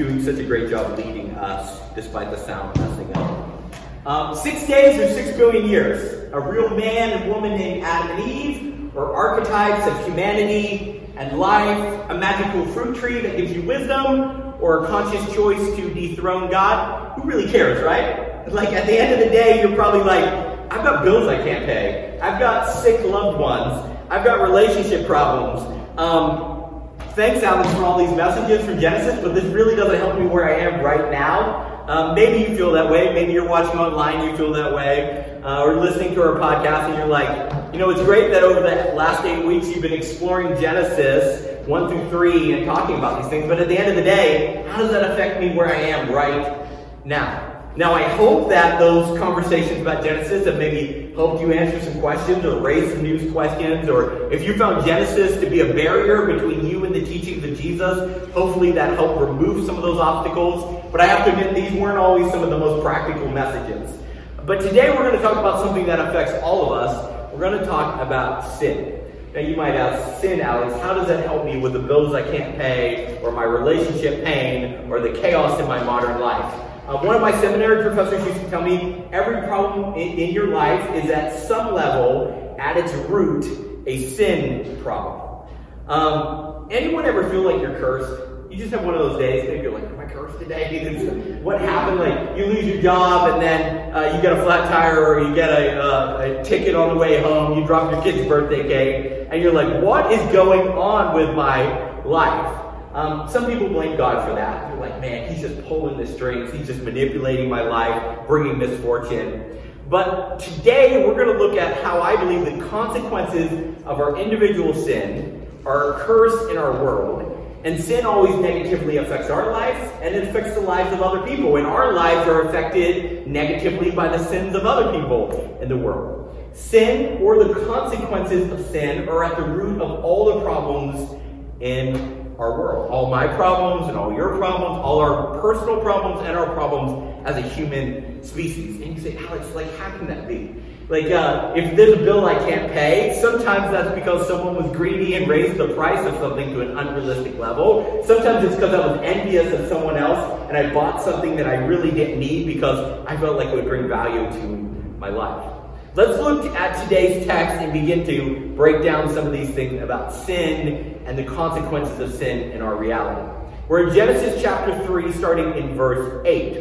doing such a great job leading us despite the sound messing up. Um, six days or six billion years. A real man and woman named Adam and Eve, or archetypes of humanity and life, a magical fruit tree that gives you wisdom, or a conscious choice to dethrone God. Who really cares, right? Like at the end of the day, you're probably like, I've got bills I can't pay. I've got sick loved ones. I've got relationship problems. Um, thanks, Alex, for all these messages from Genesis, but this really doesn't help me where I am right now. Um, maybe you feel that way. Maybe you're watching online, you feel that way. Uh, or listening to our podcast, and you're like, you know, it's great that over the last eight weeks you've been exploring Genesis 1 through 3 and talking about these things. But at the end of the day, how does that affect me where I am right now? Now, I hope that those conversations about Genesis have maybe helped you answer some questions or raise some new questions, or if you found Genesis to be a barrier between you and the teachings of Jesus, hopefully that helped remove some of those obstacles. But I have to admit, these weren't always some of the most practical messages. But today we're going to talk about something that affects all of us. We're going to talk about sin. Now you might ask, sin, Alex, how does that help me with the bills I can't pay, or my relationship pain, or the chaos in my modern life? Uh, one of my seminary professors used to tell me every problem in, in your life is at some level, at its root, a sin problem. Um, anyone ever feel like you're cursed? You just have one of those days, maybe you're like, am I cursed today? what happened? Like, you lose your job and then uh, you get a flat tire or you get a, uh, a ticket on the way home, you drop your kid's birthday cake, and you're like, what is going on with my life? Um, some people blame God for that. They're like, man, he's just pulling the strings. He's just manipulating my life, bringing misfortune. But today we're going to look at how I believe the consequences of our individual sin are a curse in our world. And sin always negatively affects our lives and it affects the lives of other people. And our lives are affected negatively by the sins of other people in the world. Sin or the consequences of sin are at the root of all the problems in our world. All my problems and all your problems, all our personal problems and our problems as a human species. And you say, Alex, like, how can that be? Like, uh, if there's a bill I can't pay, sometimes that's because someone was greedy and raised the price of something to an unrealistic level. Sometimes it's because I was envious of someone else and I bought something that I really didn't need because I felt like it would bring value to my life. Let's look at today's text and begin to break down some of these things about sin and the consequences of sin in our reality. We're in Genesis chapter 3, starting in verse 8.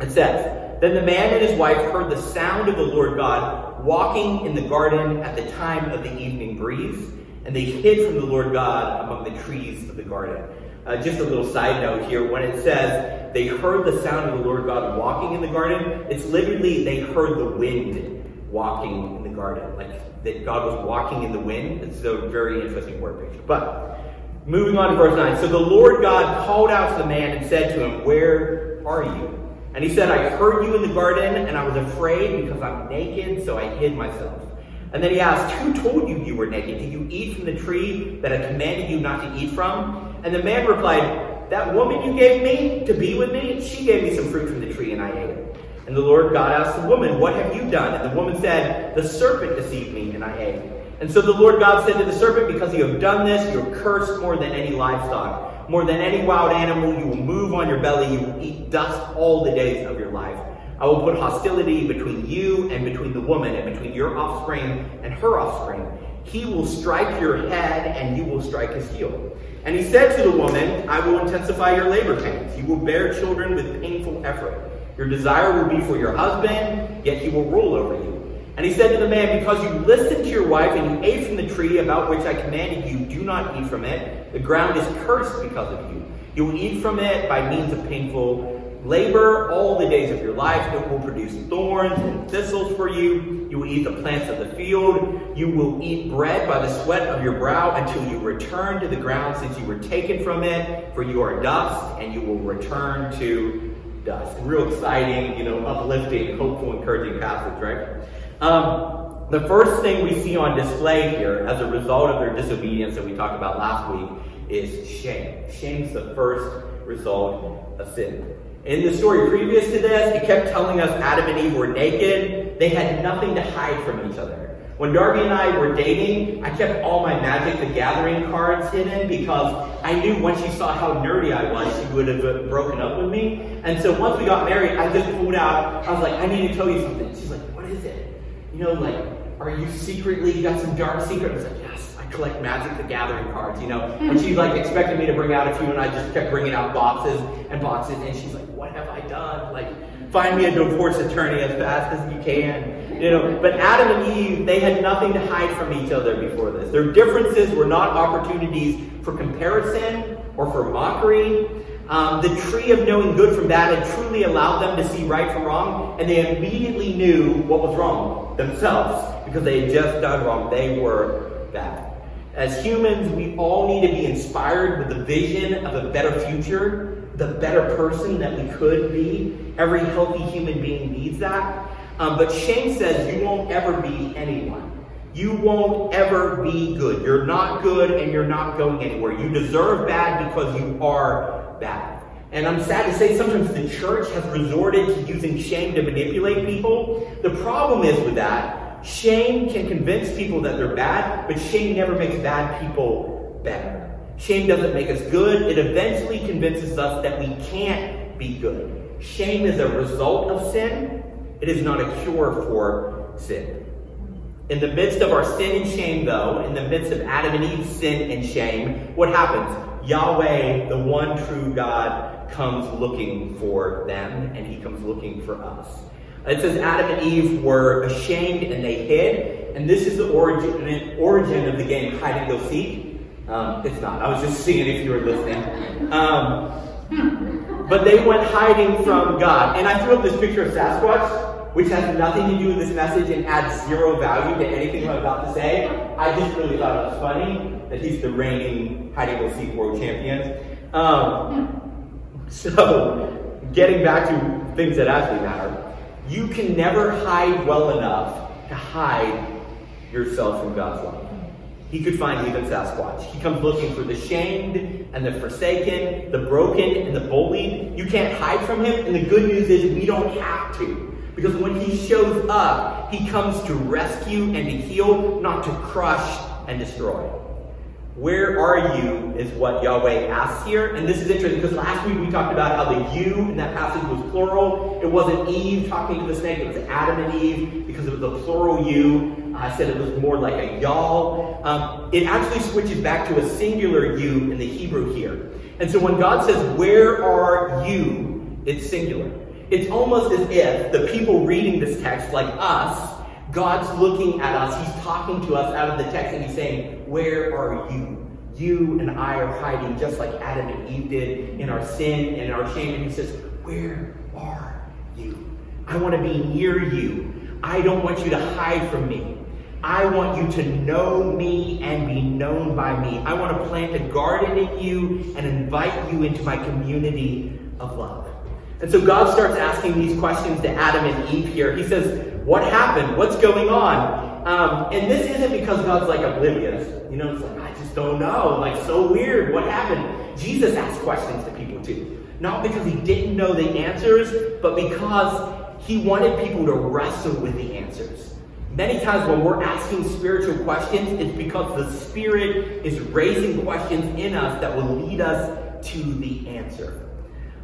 It says, Then the man and his wife heard the sound of the Lord God walking in the garden at the time of the evening breeze, and they hid from the Lord God among the trees of the garden. Uh, just a little side note here. When it says they heard the sound of the Lord God walking in the garden, it's literally they heard the wind walking in the garden, like that God was walking in the wind. It's a very interesting word picture. But moving on to verse 9. So the Lord God called out to the man and said to him, Where are you? And he said, I heard you in the garden, and I was afraid because I'm naked, so I hid myself. And then he asked, Who told you you were naked? Did you eat from the tree that I commanded you not to eat from? And the man replied, That woman you gave me to be with me, she gave me some fruit from the tree, and I ate it. And the Lord God asked the woman, What have you done? And the woman said, The serpent deceived me, and I ate. And so the Lord God said to the serpent, Because you have done this, you're cursed more than any livestock. More than any wild animal, you will move on your belly, you will eat dust all the days of your life. I will put hostility between you and between the woman, and between your offspring and her offspring. He will strike your head, and you will strike his heel. And he said to the woman, I will intensify your labor pains. You will bear children with painful effort. Your desire will be for your husband, yet he will rule over you. And he said to the man, Because you listened to your wife and you ate from the tree about which I commanded you, do not eat from it. The ground is cursed because of you. You will eat from it by means of painful labor all the days of your life. It will produce thorns and thistles for you. You will eat the plants of the field. You will eat bread by the sweat of your brow until you return to the ground since you were taken from it. For you are dust, and you will return to dust. Real exciting, you know, uplifting, hopeful, encouraging passage, right? Um, the first thing we see on display here as a result of their disobedience that we talked about last week is shame. Shame's the first result of sin. In the story previous to this, it kept telling us Adam and Eve were naked. They had nothing to hide from each other. When Darby and I were dating, I kept all my Magic the Gathering cards hidden because I knew once she saw how nerdy I was, she would have broken up with me. And so once we got married, I just pulled out, I was like, I need to tell you something. She's like, what is it? You know, like, are you secretly, you got some dark secret? I was like, yes, I collect Magic the Gathering cards, you know. And she like expected me to bring out a few, and I just kept bringing out boxes and boxes. And she's like, what have I done? Like, find me a divorce attorney as fast as you can. You know, but Adam and Eve, they had nothing to hide from each other before this. Their differences were not opportunities for comparison or for mockery. Um, the tree of knowing good from bad had truly allowed them to see right from wrong, and they immediately knew what was wrong themselves because they had just done wrong. They were bad. As humans, we all need to be inspired with the vision of a better future, the better person that we could be. Every healthy human being needs that. Um, but shame says you won't ever be anyone. You won't ever be good. You're not good and you're not going anywhere. You deserve bad because you are bad. And I'm sad to say sometimes the church has resorted to using shame to manipulate people. The problem is with that, shame can convince people that they're bad, but shame never makes bad people better. Shame doesn't make us good. It eventually convinces us that we can't be good. Shame is a result of sin, it is not a cure for sin. In the midst of our sin and shame, though, in the midst of Adam and Eve's sin and shame, what happens? Yahweh, the one true God, comes looking for them, and he comes looking for us. It says Adam and Eve were ashamed and they hid, and this is the origin, origin of the game hide and go seek. Um, it's not. I was just seeing if you were listening. Um, but they went hiding from God. And I threw up this picture of Sasquatch, which has nothing to do with this message and adds zero value to anything I'm about to say. I just really thought it was funny that he's the reigning and go seek world champion. Um, so, getting back to things that actually matter, you can never hide well enough to hide yourself from God's love. He could find even Sasquatch. He comes looking for the shamed and the forsaken, the broken and the bullied. You can't hide from him, and the good news is we don't have to. Because when he shows up, he comes to rescue and to heal, not to crush and destroy. Where are you is what Yahweh asks here. And this is interesting because last week we talked about how the you in that passage was plural. It wasn't Eve talking to the snake, it was Adam and Eve because it was a plural you. I said it was more like a y'all. Um, it actually switches back to a singular you in the Hebrew here. And so when God says, Where are you? it's singular. It's almost as if the people reading this text, like us, God's looking at us, He's talking to us out of the text, and He's saying, Where are you? You and I are hiding just like Adam and Eve did in our sin and in our shame. And He says, Where are you? I want to be near you. I don't want you to hide from me. I want you to know me and be known by me. I want to plant a garden in you and invite you into my community of love. And so God starts asking these questions to Adam and Eve here. He says, What happened? What's going on? Um, and this isn't because God's like oblivious. You know, it's like, I just don't know. Like, so weird. What happened? Jesus asks questions to people too. Not because he didn't know the answers, but because he wanted people to wrestle with the answers. Many times when we're asking spiritual questions, it's because the Spirit is raising questions in us that will lead us to the answer.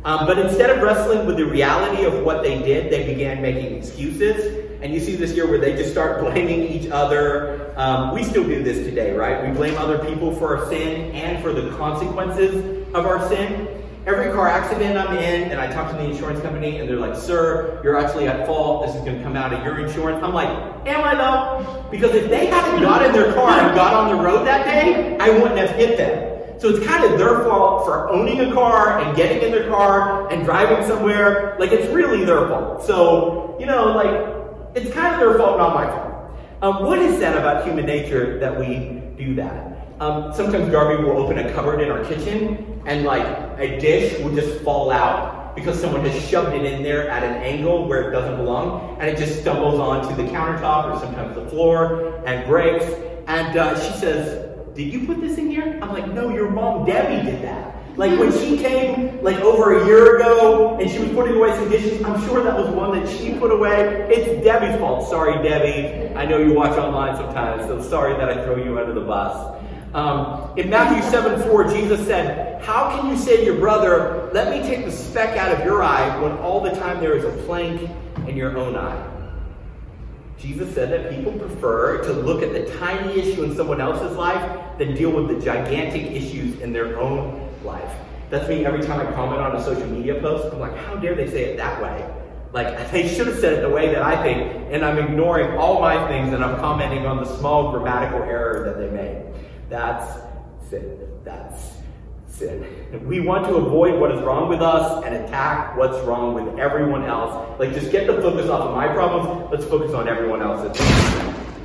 Um, but instead of wrestling with the reality of what they did, they began making excuses. And you see this here where they just start blaming each other. Um, we still do this today, right? We blame other people for our sin and for the consequences of our sin. Every car accident I'm in, and I talk to the insurance company, and they're like, Sir, you're actually at fault. This is going to come out of your insurance. I'm like, Am I though? Because if they hadn't got in their car and got on the road that day, I wouldn't have hit them. So it's kind of their fault for owning a car and getting in their car and driving somewhere. Like, it's really their fault. So, you know, like, it's kind of their fault, not my fault. Um, what is that about human nature that we do that? Um, sometimes Darby will open a cupboard in our kitchen and, like, a dish will just fall out because someone has shoved it in there at an angle where it doesn't belong and it just stumbles onto the countertop or sometimes the floor and breaks. And uh, she says, did you put this in here? I'm like, no, your mom Debbie did that. Like when she came like over a year ago and she was putting away some dishes, I'm sure that was one that she put away. It's Debbie's fault. Sorry, Debbie. I know you watch online sometimes, so sorry that I throw you under the bus. Um, in Matthew 7 4, Jesus said, How can you say to your brother, Let me take the speck out of your eye, when all the time there is a plank in your own eye? Jesus said that people prefer to look at the tiny issue in someone else's life than deal with the gigantic issues in their own life. That's me every time I comment on a social media post. I'm like, how dare they say it that way? Like, they should have said it the way that I think, and I'm ignoring all my things and I'm commenting on the small grammatical error that they made. That's sin. That's sin. We want to avoid what is wrong with us and attack what's wrong with everyone else. Like, just get the focus off of my problems. Let's focus on everyone else's.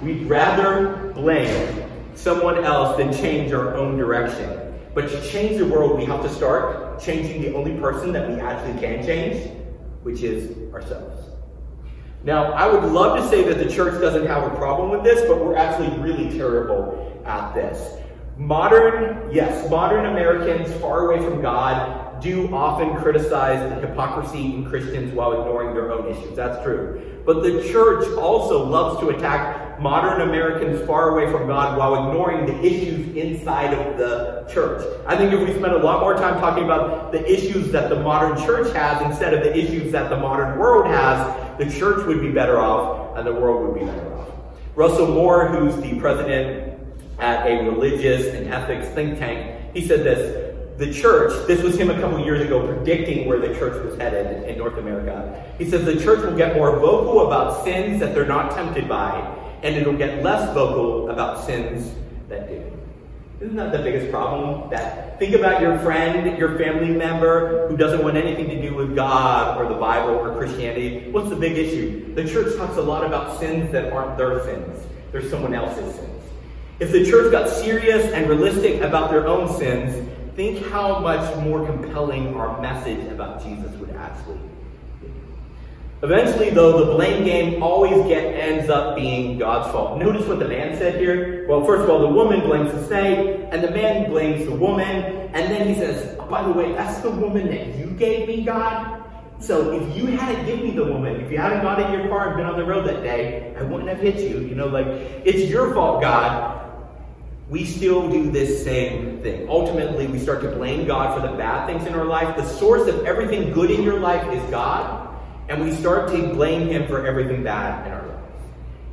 We'd rather blame someone else than change our own direction. But to change the world, we have to start changing the only person that we actually can change, which is ourselves. Now, I would love to say that the church doesn't have a problem with this, but we're actually really terrible at this. Modern, yes, modern Americans far away from God do often criticize the hypocrisy in Christians while ignoring their own issues. That's true. But the church also loves to attack modern Americans far away from God while ignoring the issues inside of the church. I think if we spent a lot more time talking about the issues that the modern church has instead of the issues that the modern world has, the church would be better off and the world would be better off. Russell Moore, who's the president at a religious and ethics think tank, he said this the church, this was him a couple years ago predicting where the church was headed in North America. He says the church will get more vocal about sins that they're not tempted by, and it'll get less vocal about sins that do. Isn't that the biggest problem? That think about your friend, your family member who doesn't want anything to do with God or the Bible or Christianity. What's the big issue? The church talks a lot about sins that aren't their sins. They're someone else's sins. If the church got serious and realistic about their own sins, think how much more compelling our message about Jesus would actually be. Eventually, though, the blame game always get ends up being God's fault. Notice what the man said here. Well, first of all, the woman blames the snake, and the man blames the woman, and then he says, oh, "By the way, that's the woman that you gave me, God." So if you hadn't given me the woman, if you hadn't got in your car and been on the road that day, I wouldn't have hit you. You know, like it's your fault, God we still do this same thing. Ultimately, we start to blame God for the bad things in our life. The source of everything good in your life is God, and we start to blame Him for everything bad in our life.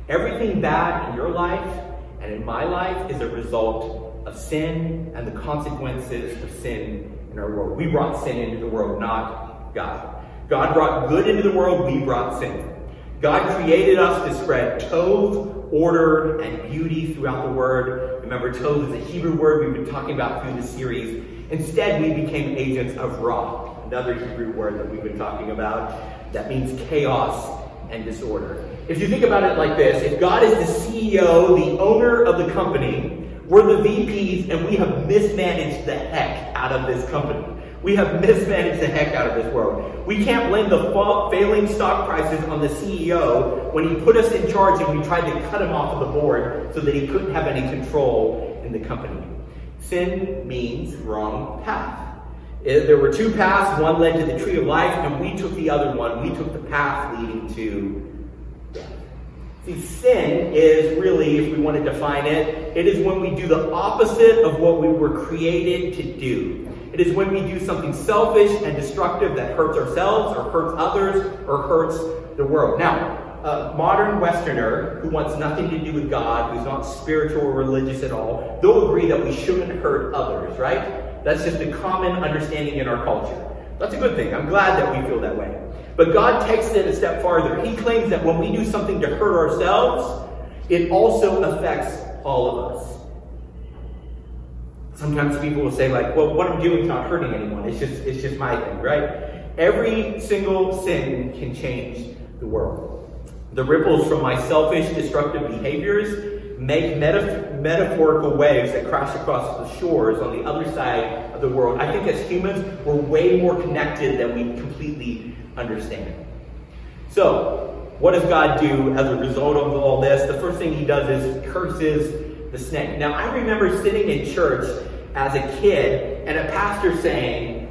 Everything bad in your life and in my life is a result of sin and the consequences of sin in our world. We brought sin into the world, not God. God brought good into the world, we brought sin. God created us to spread tov, order, and beauty throughout the word. Remember, tov is a Hebrew word we've been talking about through the series. Instead, we became agents of ra, another Hebrew word that we've been talking about. That means chaos and disorder. If you think about it like this, if God is the CEO, the owner of the company, we're the VPs, and we have mismanaged the heck out of this company. We have mismanaged the heck out of this world. We can't blame the failing stock prices on the CEO when he put us in charge and we tried to cut him off of the board so that he couldn't have any control in the company. Sin means wrong path. Eh, there were two paths. One led to the tree of life, and we took the other one. We took the path leading to death. See, sin is really, if we want to define it, it is when we do the opposite of what we were created to do. It is when we do something selfish and destructive that hurts ourselves or hurts others or hurts the world. Now, a modern Westerner who wants nothing to do with God, who's not spiritual or religious at all, they'll agree that we shouldn't hurt others, right? That's just a common understanding in our culture. That's a good thing. I'm glad that we feel that way. But God takes it a step farther. He claims that when we do something to hurt ourselves, it also affects all of us. Sometimes people will say, like, well, what I'm doing is not hurting anyone. It's just, it's just my thing, right? Every single sin can change the world. The ripples from my selfish, destructive behaviors make metaf- metaphorical waves that crash across the shores on the other side of the world. I think as humans, we're way more connected than we completely understand. So, what does God do as a result of all this? The first thing he does is curses the snake. Now, I remember sitting in church as a kid and a pastor saying,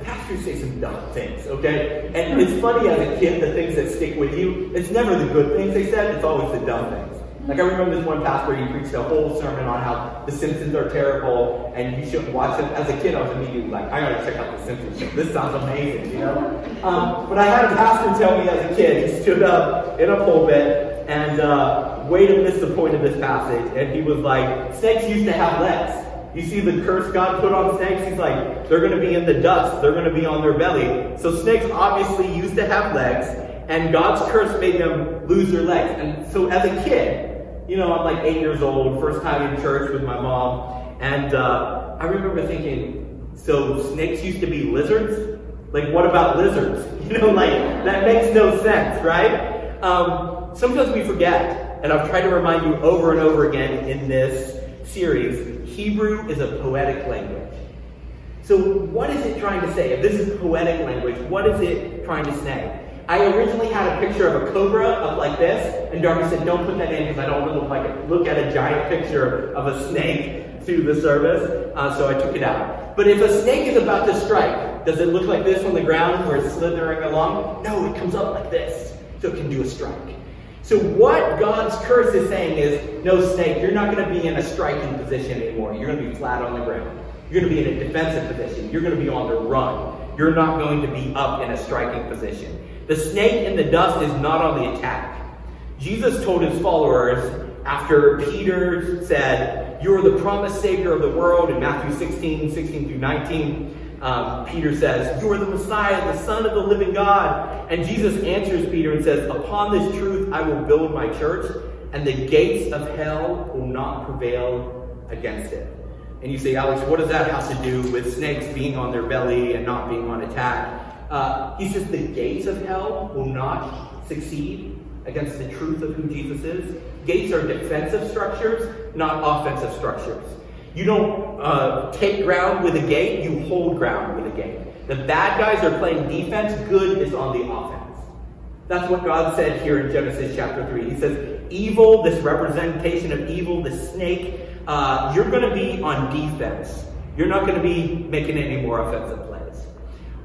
pastors say some dumb things, okay? And it's funny as a kid, the things that stick with you, it's never the good things they said, it's always the dumb things. Like I remember this one pastor, he preached a whole sermon on how The Simpsons are terrible and you shouldn't watch them. As a kid, I was immediately like, I gotta check out The Simpsons. This sounds amazing, you know? Um, but I had a pastor tell me as a kid, he stood up in a pulpit and uh, way to miss the point of this passage, and he was like, snakes used to have legs. You see the curse God put on snakes? He's like, they're going to be in the dust. They're going to be on their belly. So snakes obviously used to have legs, and God's curse made them lose their legs. And so as a kid, you know, I'm like eight years old, first time in church with my mom, and uh, I remember thinking, so snakes used to be lizards? Like, what about lizards? You know, like, that makes no sense, right? Um, sometimes we forget, and I've tried to remind you over and over again in this series Hebrew is a poetic language. So, what is it trying to say? If this is poetic language, what is it trying to say? I originally had a picture of a cobra up like this, and Darby said, "Don't put that in because I don't want to look like. Look at a giant picture of a snake through the service." Uh, so I took it out. But if a snake is about to strike, does it look like this on the ground where it's slithering along? No, it comes up like this, so it can do a strike. So, what God's curse is saying is no snake, you're not going to be in a striking position anymore. You're going to be flat on the ground. You're going to be in a defensive position. You're going to be on the run. You're not going to be up in a striking position. The snake in the dust is not on the attack. Jesus told his followers after Peter said, You are the promised Savior of the world in Matthew 16, 16 through 19 um, Peter says, You are the Messiah, the Son of the living God. And Jesus answers Peter and says, Upon this truth I will build my church, and the gates of hell will not prevail against it. And you say, Alex, what does that have to do with snakes being on their belly and not being on attack? Uh, he says the gates of hell will not succeed against the truth of who Jesus is. Gates are defensive structures, not offensive structures. You don't uh, take ground with a gate, you hold ground with a gate. The bad guys are playing defense, good is on the offense. That's what God said here in Genesis chapter 3. He says, Evil, this representation of evil, the snake, uh, you're going to be on defense. You're not going to be making any more offensive plays.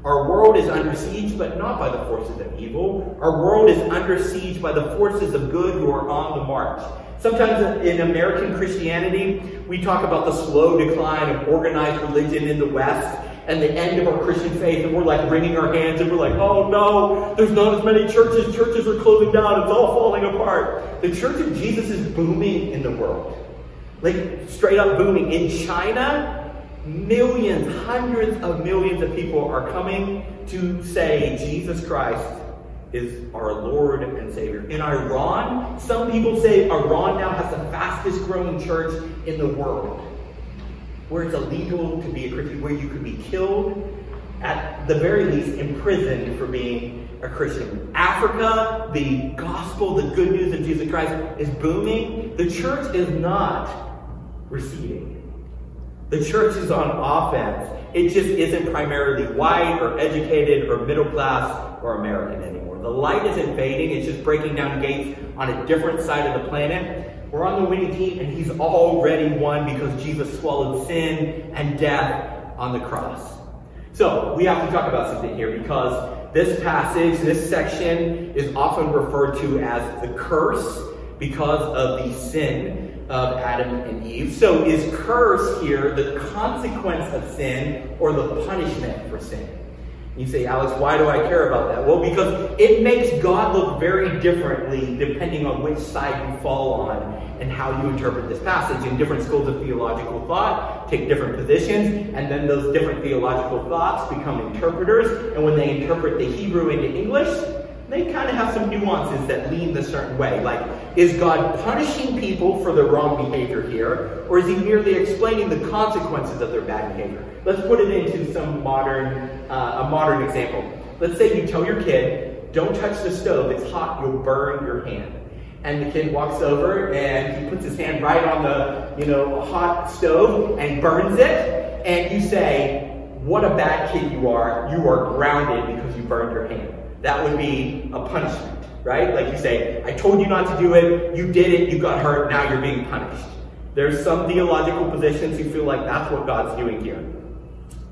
Our world is under siege, but not by the forces of evil. Our world is under siege by the forces of good who are on the march. Sometimes in American Christianity, we talk about the slow decline of organized religion in the West and the end of our Christian faith, and we're like wringing our hands and we're like, oh no, there's not as many churches. Churches are closing down. It's all falling apart. The church of Jesus is booming in the world. Like straight up booming. In China, millions, hundreds of millions of people are coming to say Jesus Christ is our Lord and Savior. In Iran, some people say Iran now has the fastest growing church in the world, where it's illegal to be a Christian, where you could be killed, at the very least imprisoned for being a Christian. Africa, the gospel, the good news of Jesus Christ is booming. The church is not receding. The church is on offense. It just isn't primarily white or educated or middle class or American anymore. The light isn't fading, it's just breaking down gates on a different side of the planet. We're on the winning team, and he's already won because Jesus swallowed sin and death on the cross. So, we have to talk about something here because this passage, this section, is often referred to as the curse because of the sin of Adam and Eve. So, is curse here the consequence of sin or the punishment for sin? You say, Alex, why do I care about that? Well, because it makes God look very differently depending on which side you fall on and how you interpret this passage. And different schools of theological thought take different positions, and then those different theological thoughts become interpreters. And when they interpret the Hebrew into English, they kind of have some nuances that lean a certain way. Like, is God punishing people for their wrong behavior here, or is he merely explaining the consequences of their bad behavior? Let's put it into some modern, uh, a modern example. Let's say you tell your kid, don't touch the stove, it's hot, you'll burn your hand. And the kid walks over and he puts his hand right on the, you know, hot stove and burns it. And you say, what a bad kid you are. You are grounded because you burned your hand. That would be a punishment, right? Like you say, I told you not to do it, you did it, you got hurt, now you're being punished. There's some theological positions who feel like that's what God's doing here.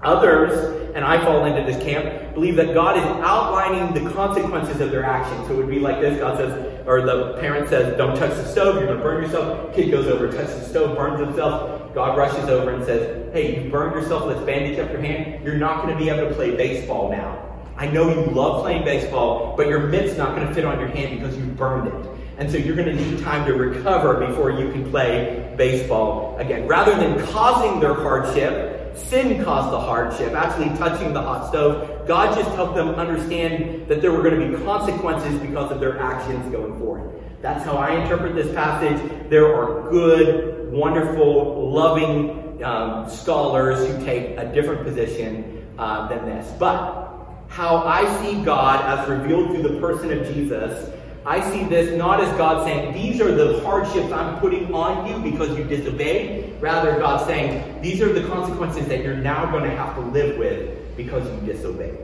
Others, and I fall into this camp, believe that God is outlining the consequences of their actions. So it would be like this God says, or the parent says, Don't touch the stove, you're going to burn yourself. Kid goes over, touches the stove, burns himself. God rushes over and says, Hey, you burned yourself, let's bandage up your hand. You're not going to be able to play baseball now. I know you love playing baseball, but your mitt's not going to fit on your hand because you burned it. And so you're going to need time to recover before you can play baseball again. Rather than causing their hardship, Sin caused the hardship, actually touching the hot stove. God just helped them understand that there were going to be consequences because of their actions going forward. That's how I interpret this passage. There are good, wonderful, loving um, scholars who take a different position uh, than this. But how I see God as revealed through the person of Jesus I see this not as God saying, These are the hardships I'm putting on you because you disobeyed. Rather, God saying, These are the consequences that you're now going to have to live with because you disobeyed.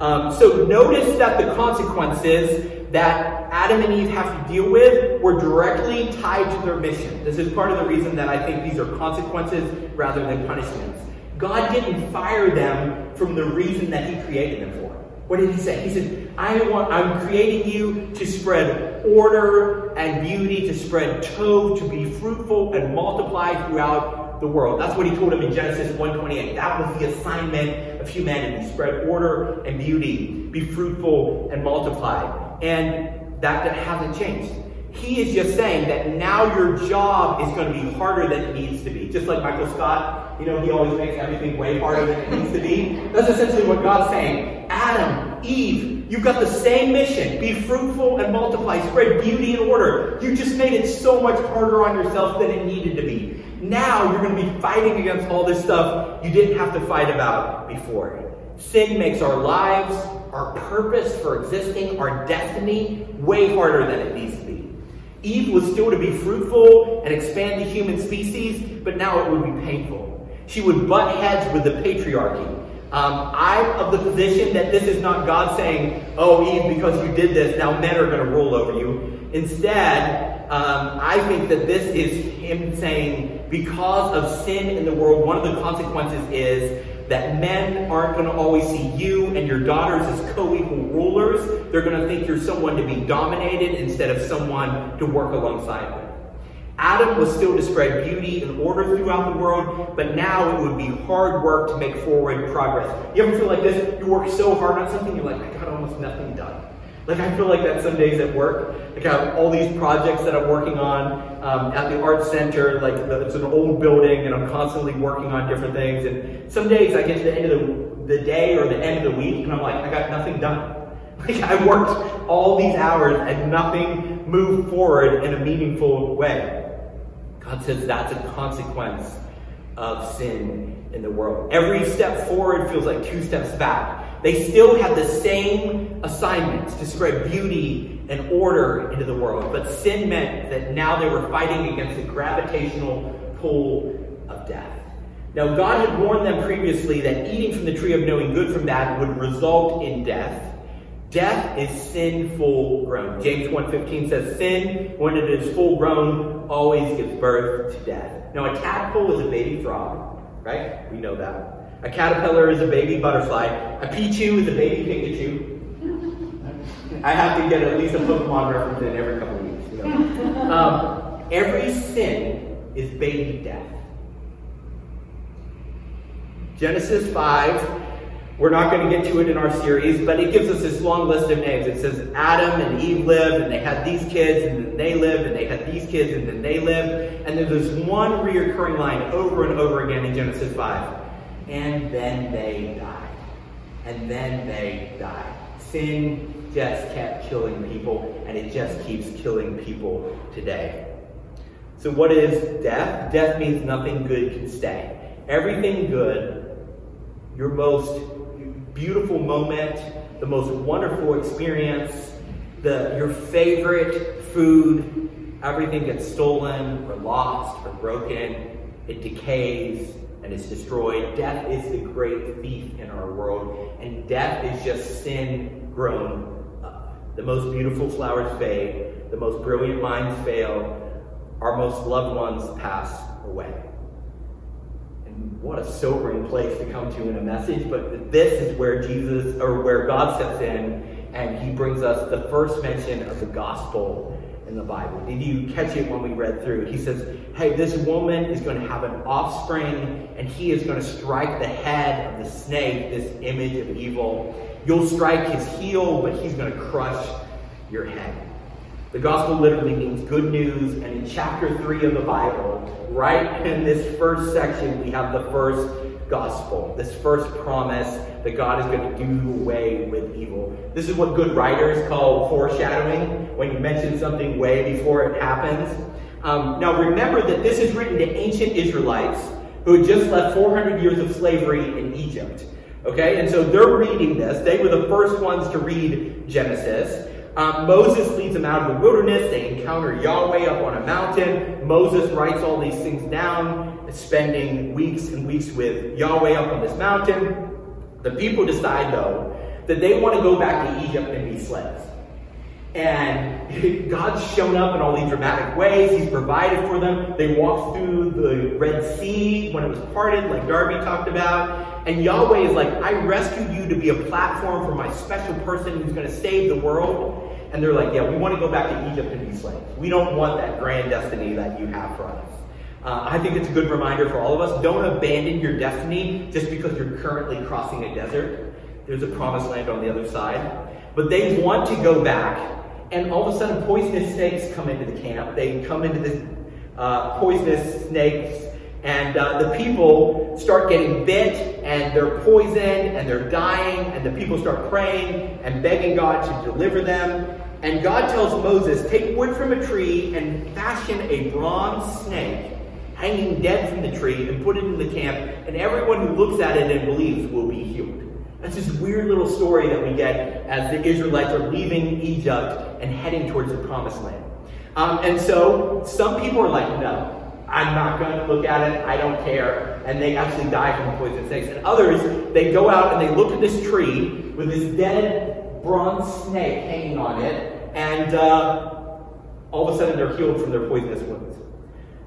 Um, so notice that the consequences that Adam and Eve have to deal with were directly tied to their mission. This is part of the reason that I think these are consequences rather than punishments. God didn't fire them from the reason that He created them for. What did he say? He said, I want, I'm creating you to spread order and beauty, to spread tov, to be fruitful and multiply throughout the world. That's what he told him in Genesis 1:28. That was the assignment of humanity: spread order and beauty, be fruitful and multiply. And that, that hasn't changed. He is just saying that now your job is going to be harder than it needs to be. Just like Michael Scott, you know, he always makes everything way harder than it needs to be. That's essentially what God's saying. Adam, Eve, you've got the same mission. Be fruitful and multiply. Spread beauty and order. You just made it so much harder on yourself than it needed to be. Now you're going to be fighting against all this stuff you didn't have to fight about before. Sin makes our lives, our purpose for existing, our destiny way harder than it needs to be. Eve was still to be fruitful and expand the human species, but now it would be painful. She would butt heads with the patriarchy. Um, I'm of the position that this is not God saying, Oh, Eve, because you did this, now men are going to rule over you. Instead, um, I think that this is Him saying, because of sin in the world, one of the consequences is that men aren't going to always see you and your daughters as co equal rulers. They're going to think you're someone to be dominated instead of someone to work alongside with. Adam was still to spread beauty and order throughout the world, but now it would be hard work to make forward progress. You ever feel like this? You work so hard on something, you're like, I got almost nothing done. Like I feel like that some days at work. Like I have all these projects that I'm working on um, at the art center. Like it's an old building, and I'm constantly working on different things. And some days I get to the end of the, the day or the end of the week, and I'm like, I got nothing done. Like I worked all these hours and nothing moved forward in a meaningful way. God says that's a consequence of sin in the world. Every step forward feels like two steps back. They still had the same assignments to spread beauty and order into the world, but sin meant that now they were fighting against the gravitational pull of death. Now, God had warned them previously that eating from the tree of knowing good from bad would result in death. Death is sin full grown. James 1.15 says, Sin, when it is full grown, always gives birth to death. Now, a tadpole is a baby frog, right? We know that. A caterpillar is a baby butterfly. A Pichu is a baby Pikachu. I have to get at least a Pokemon reference in every couple of weeks. You know? um, every sin is baby death. Genesis 5, we're not going to get to it in our series, but it gives us this long list of names. It says Adam and Eve lived, and they had these kids, and then they lived, and they had these kids, and then they lived. And there's this one reoccurring line over and over again in Genesis 5 and then they died. And then they died. Sin just kept killing people, and it just keeps killing people today. So, what is death? Death means nothing good can stay. Everything good, your most beautiful moment, the most wonderful experience, the, your favorite food, everything gets stolen or lost or broken. It decays, and is destroyed. Death is the great thief in our world, and death is just sin grown up. The most beautiful flowers fade, the most brilliant minds fail, our most loved ones pass away. And what a sobering place to come to in a message, but this is where Jesus or where God steps in and he brings us the first mention of the gospel in the Bible. Did you catch it when we read through? He says, Hey, this woman is going to have an offspring, and he is going to strike the head of the snake, this image of evil. You'll strike his heel, but he's going to crush your head. The gospel literally means good news, and in chapter 3 of the Bible, right in this first section, we have the first gospel, this first promise that God is going to do away with evil. This is what good writers call foreshadowing, when you mention something way before it happens. Um, now remember that this is written to ancient Israelites who had just left 400 years of slavery in Egypt. Okay, and so they're reading this. They were the first ones to read Genesis. Um, Moses leads them out of the wilderness. They encounter Yahweh up on a mountain. Moses writes all these things down, spending weeks and weeks with Yahweh up on this mountain. The people decide, though, that they want to go back to Egypt and be slaves. And God's shown up in all these dramatic ways. He's provided for them. They walk through the Red Sea when it was parted, like Darby talked about. And Yahweh is like, I rescued you to be a platform for my special person who's going to save the world. And they're like, yeah, we want to go back to Egypt and be slaves. We don't want that grand destiny that you have for us. Uh, I think it's a good reminder for all of us. Don't abandon your destiny just because you're currently crossing a desert. There's a promised land on the other side. But they want to go back, and all of a sudden, poisonous snakes come into the camp. They come into this uh, poisonous snakes, and uh, the people start getting bit, and they're poisoned, and they're dying, and the people start praying and begging God to deliver them. And God tells Moses, Take wood from a tree and fashion a bronze snake hanging dead from the tree and put it in the camp, and everyone who looks at it and believes will be healed. That's this weird little story that we get as the Israelites are leaving Egypt and heading towards the promised land. Um, and so some people are like, no, I'm not going to look at it. I don't care. And they actually die from the poison snakes. And others, they go out and they look at this tree with this dead bronze snake hanging on it, and uh, all of a sudden they're healed from their poisonous wounds.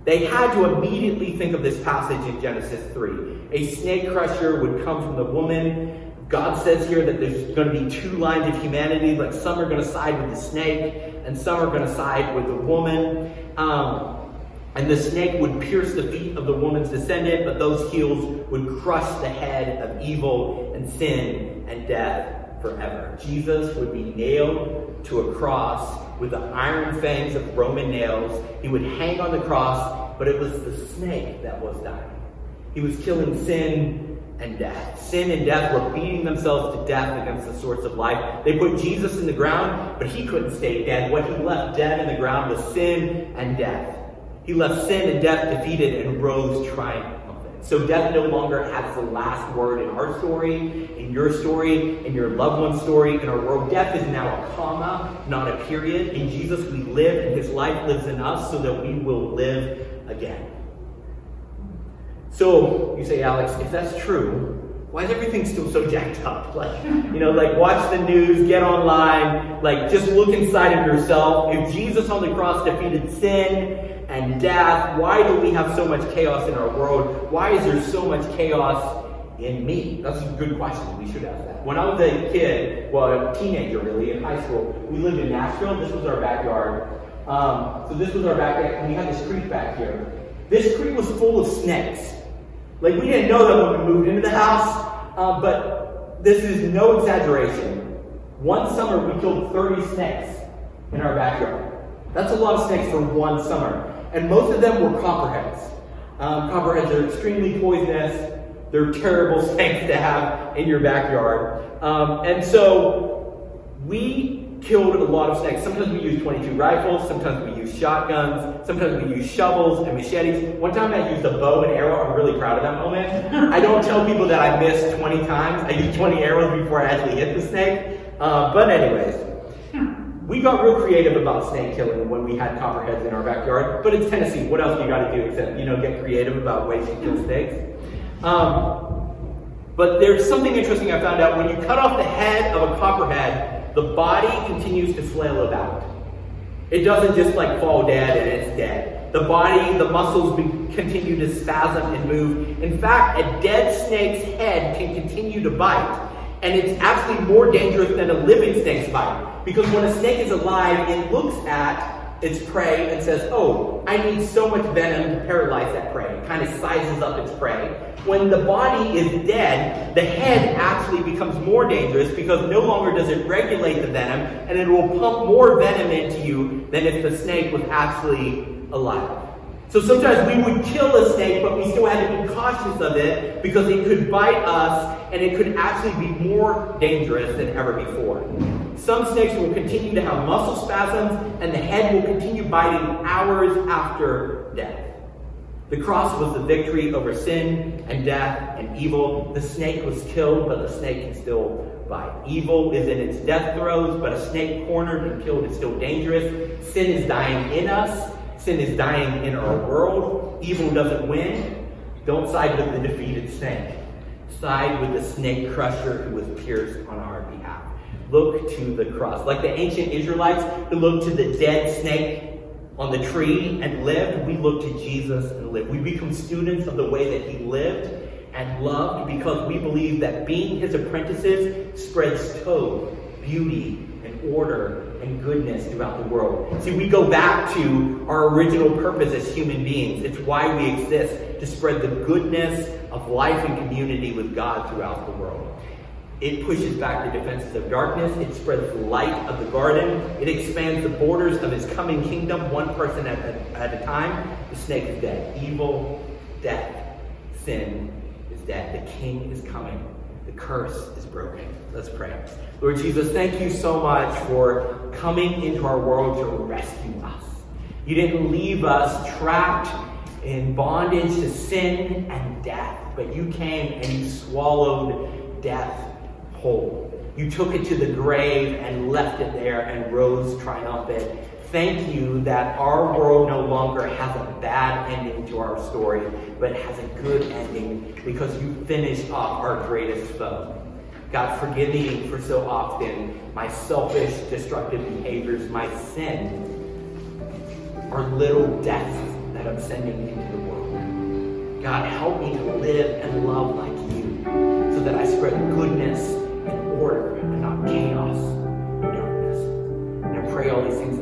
They had to immediately think of this passage in Genesis 3. A snake crusher would come from the woman. God says here that there's going to be two lines of humanity, like some are going to side with the snake and some are going to side with the woman. Um, and the snake would pierce the feet of the woman's descendant, but those heels would crush the head of evil and sin and death forever. Jesus would be nailed to a cross with the iron fangs of Roman nails. He would hang on the cross, but it was the snake that was dying. He was killing sin and death. Sin and death were beating themselves to death against the source of life. They put Jesus in the ground, but he couldn't stay dead. What he left dead in the ground was sin and death. He left sin and death defeated and rose triumphant. So death no longer has the last word in our story, in your story, in your loved one's story, in our world. Death is now a comma, not a period. In Jesus we live, and his life lives in us so that we will live again. So you say, Alex, if that's true, why is everything still so jacked up? Like, you know, like watch the news, get online, like just look inside of yourself. If Jesus on the cross defeated sin and death? Why do we have so much chaos in our world? Why is there so much chaos in me? That's a good question. We should ask that. When I was a kid, well, a teenager really, in high school, we lived in Nashville. This was our backyard. Um, so this was our backyard, and we had this creek back here. This creek was full of snakes. Like, we didn't know that when we moved into the house, uh, but this is no exaggeration. One summer, we killed 30 snakes in our backyard. That's a lot of snakes for one summer and most of them were copperheads. Um, copperheads are extremely poisonous. They're terrible snakes to have in your backyard. Um, and so we killed a lot of snakes. Sometimes we use 22 rifles, sometimes we use shotguns, sometimes we use shovels and machetes. One time I used a bow and arrow. I'm really proud of that moment. I don't tell people that I missed 20 times. I used 20 arrows before I actually hit the snake. Uh, but anyways, we got real creative about snake killing when we had copperheads in our backyard, but it's Tennessee. What else do you got to do except, you know, get creative about ways to kill snakes? Um, but there's something interesting I found out. When you cut off the head of a copperhead, the body continues to flail about. It doesn't just like fall dead and it's dead. The body, the muscles continue to spasm and move. In fact, a dead snake's head can continue to bite. And it's actually more dangerous than a living snake's bite. Because when a snake is alive, it looks at its prey and says, Oh, I need so much venom to paralyze that prey. It kind of sizes up its prey. When the body is dead, the head actually becomes more dangerous because no longer does it regulate the venom and it will pump more venom into you than if the snake was actually alive. So sometimes we would kill a snake, but we still had to be cautious of it because it could bite us and it could actually be more dangerous than ever before. Some snakes will continue to have muscle spasms and the head will continue biting hours after death. The cross was the victory over sin and death and evil. The snake was killed, but the snake can still bite. Evil is in its death throes, but a snake cornered and killed is still dangerous. Sin is dying in us. Sin is dying in our world. Evil doesn't win. Don't side with the defeated snake. Side with the snake crusher who was pierced on our behalf. Look to the cross. Like the ancient Israelites who looked to the dead snake on the tree and lived, we look to Jesus and live. We become students of the way that he lived and loved because we believe that being his apprentices spreads hope, beauty, and order and goodness throughout the world. See, we go back to our original purpose as human beings. It's why we exist, to spread the goodness of life and community with God throughout the world. It pushes back the defenses of darkness. It spreads the light of the garden. It expands the borders of his coming kingdom, one person at a, at a time. The snake is dead. Evil, death, sin is dead. The king is coming. The curse is broken. Let's pray. Lord Jesus, thank you so much for coming into our world to rescue us. You didn't leave us trapped in bondage to sin and death, but you came and you swallowed death whole. You took it to the grave and left it there and rose triumphant. Thank you that our world no longer has a bad ending to our story, but has a good ending because you finished off our greatest foe. God, forgive me for so often my selfish, destructive behaviors, my sin, are little deaths that I'm sending into the world. God, help me to live and love like you so that I spread goodness order and not chaos and darkness. And I pray all these things